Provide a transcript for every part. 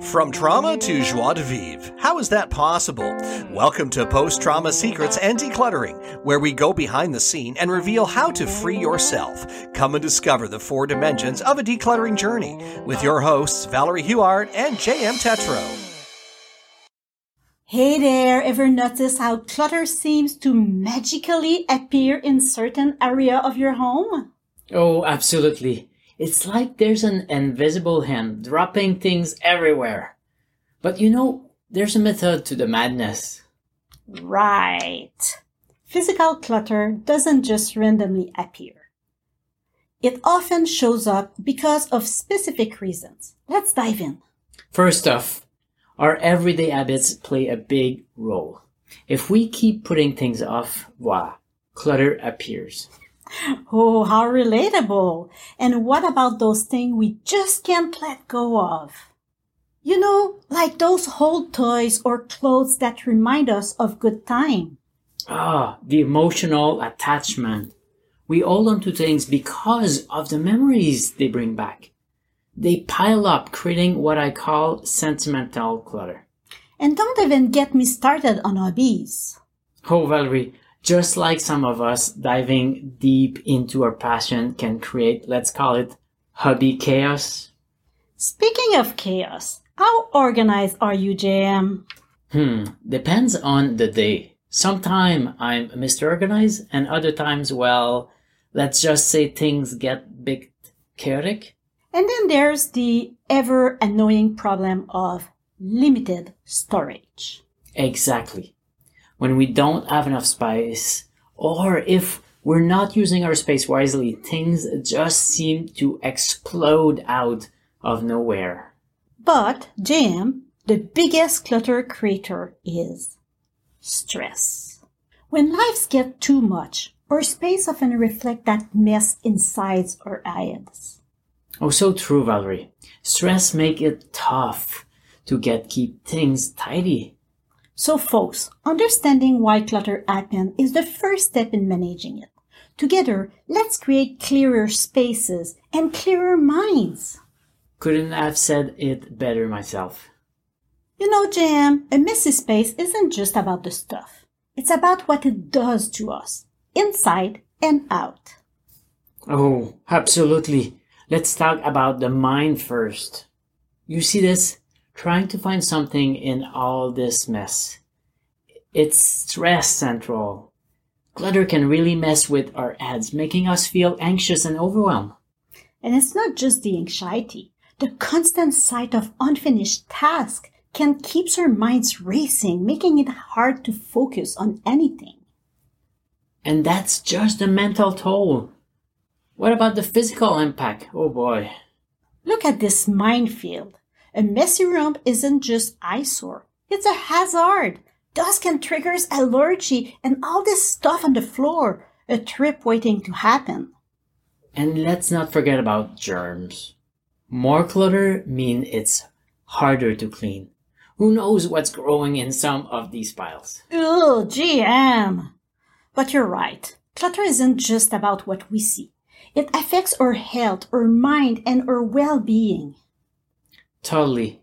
From trauma to joie de vivre. How is that possible? Welcome to Post Trauma Secrets and Decluttering, where we go behind the scene and reveal how to free yourself. Come and discover the four dimensions of a decluttering journey with your hosts, Valerie Huard and JM Tetro. Hey there, ever notice how clutter seems to magically appear in certain area of your home? Oh, absolutely. It's like there's an invisible hand dropping things everywhere. But you know, there's a method to the madness. Right. Physical clutter doesn't just randomly appear. It often shows up because of specific reasons. Let's dive in. First off, our everyday habits play a big role. If we keep putting things off, voila, clutter appears. Oh, how relatable. And what about those things we just can't let go of? You know, like those old toys or clothes that remind us of good time. Ah, the emotional attachment. We hold on to things because of the memories they bring back. They pile up, creating what I call sentimental clutter. And don't even get me started on hobbies. Oh, Valerie, just like some of us diving deep into our passion can create, let's call it hobby chaos. Speaking of chaos, how organized are you, JM? Hmm, depends on the day. Sometime I'm Mr. Organized and other times, well, let's just say things get a bit chaotic. And then there's the ever annoying problem of limited storage. Exactly. When we don't have enough space, or if we're not using our space wisely, things just seem to explode out of nowhere. But, JM, the biggest clutter creator is stress. When lives get too much, our space often reflect that mess inside our heads. Oh, so true, Valerie. Stress make it tough to get keep things tidy. So folks, understanding why clutter happens is the first step in managing it. Together, let's create clearer spaces and clearer minds. Couldn't have said it better myself. You know, JM, a messy space isn't just about the stuff. It's about what it does to us, inside and out. Oh, absolutely. Let's talk about the mind first. You see this? Trying to find something in all this mess. It's stress central. Clutter can really mess with our heads, making us feel anxious and overwhelmed. And it's not just the anxiety. The constant sight of unfinished tasks can keep our minds racing, making it hard to focus on anything. And that's just the mental toll. What about the physical impact? Oh boy. Look at this minefield. A messy room isn't just eyesore. It's a hazard. Dust can trigger allergy and all this stuff on the floor. A trip waiting to happen. And let's not forget about germs. More clutter mean it's harder to clean. Who knows what's growing in some of these piles? Ooh, JM. But you're right. Clutter isn't just about what we see. It affects our health, our mind, and our well-being. Totally.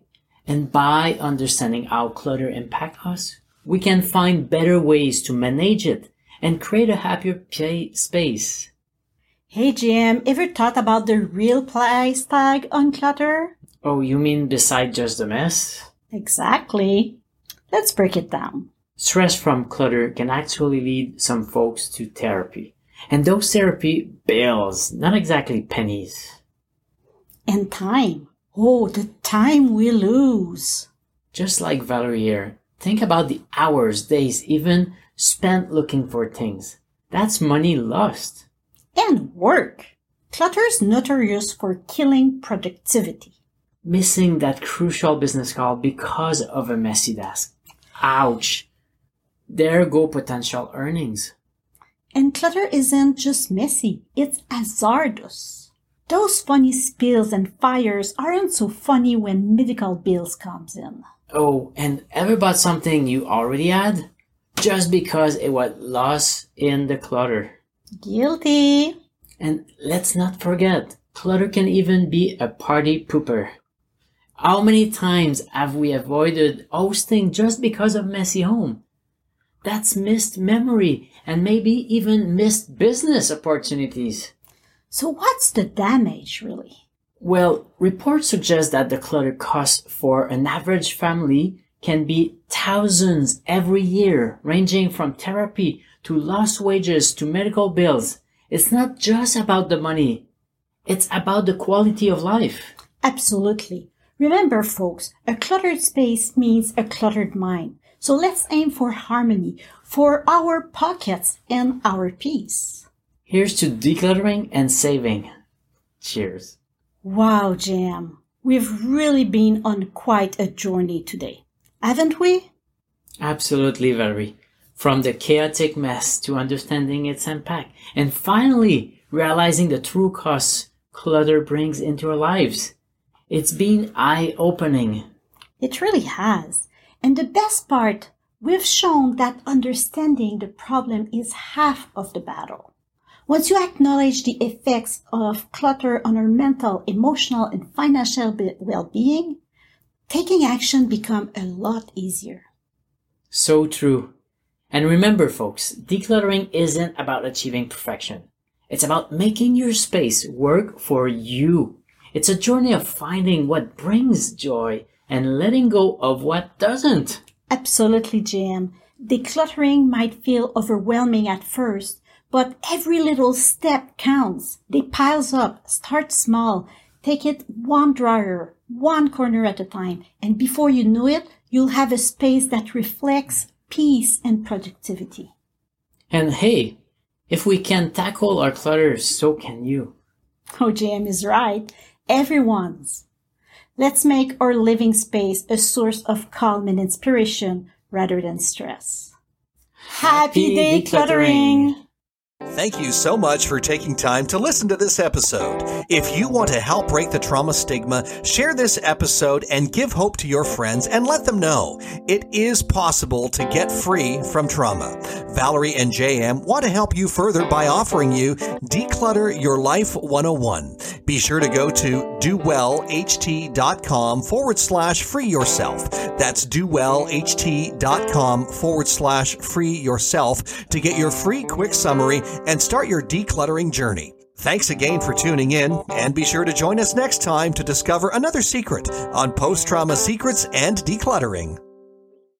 And by understanding how clutter impacts us, we can find better ways to manage it and create a happier play space. Hey JM, ever thought about the real price tag on clutter? Oh, you mean beside just the mess? Exactly. Let's break it down. Stress from clutter can actually lead some folks to therapy. And those therapy bills, not exactly pennies. And time. Oh, the time we lose. Just like Valerie here, think about the hours, days, even spent looking for things. That's money lost. And work. Clutter's notorious for killing productivity. Missing that crucial business call because of a messy desk. Ouch. There go potential earnings. And clutter isn't just messy, it's hazardous. Those funny spills and fires aren't so funny when medical bills comes in. Oh, and ever bought something you already had? Just because it was lost in the clutter. Guilty. And let's not forget, clutter can even be a party pooper. How many times have we avoided hosting just because of messy home? That's missed memory and maybe even missed business opportunities. So what's the damage really? Well, reports suggest that the clutter cost for an average family can be thousands every year, ranging from therapy to lost wages to medical bills. It's not just about the money. It's about the quality of life. Absolutely. Remember, folks, a cluttered space means a cluttered mind. So let's aim for harmony, for our pockets and our peace. Here's to decluttering and saving. Cheers. Wow, JM. We've really been on quite a journey today, haven't we? Absolutely, Valerie. From the chaotic mess to understanding its impact, and finally realizing the true costs clutter brings into our lives. It's been eye opening. It really has. And the best part, we've shown that understanding the problem is half of the battle. Once you acknowledge the effects of clutter on our mental, emotional, and financial well-being, taking action become a lot easier. So true. And remember, folks, decluttering isn't about achieving perfection. It's about making your space work for you. It's a journey of finding what brings joy and letting go of what doesn't. Absolutely, JM. Decluttering might feel overwhelming at first, but every little step counts. They piles up. Start small. Take it one drawer, one corner at a time. And before you know it, you'll have a space that reflects peace and productivity. And hey, if we can tackle our clutter, so can you. Oh, OJM is right everyone's. Let's make our living space a source of calm and inspiration rather than stress. Happy, Happy decluttering! Thank you so much for taking time to listen to this episode. If you want to help break the trauma stigma, share this episode and give hope to your friends and let them know it is possible to get free from trauma. Valerie and JM want to help you further by offering you Declutter Your Life 101. Be sure to go to dowellht.com forward slash free yourself. That's dowellht.com forward slash free yourself to get your free quick summary and start your decluttering journey. Thanks again for tuning in, and be sure to join us next time to discover another secret on post trauma secrets and decluttering.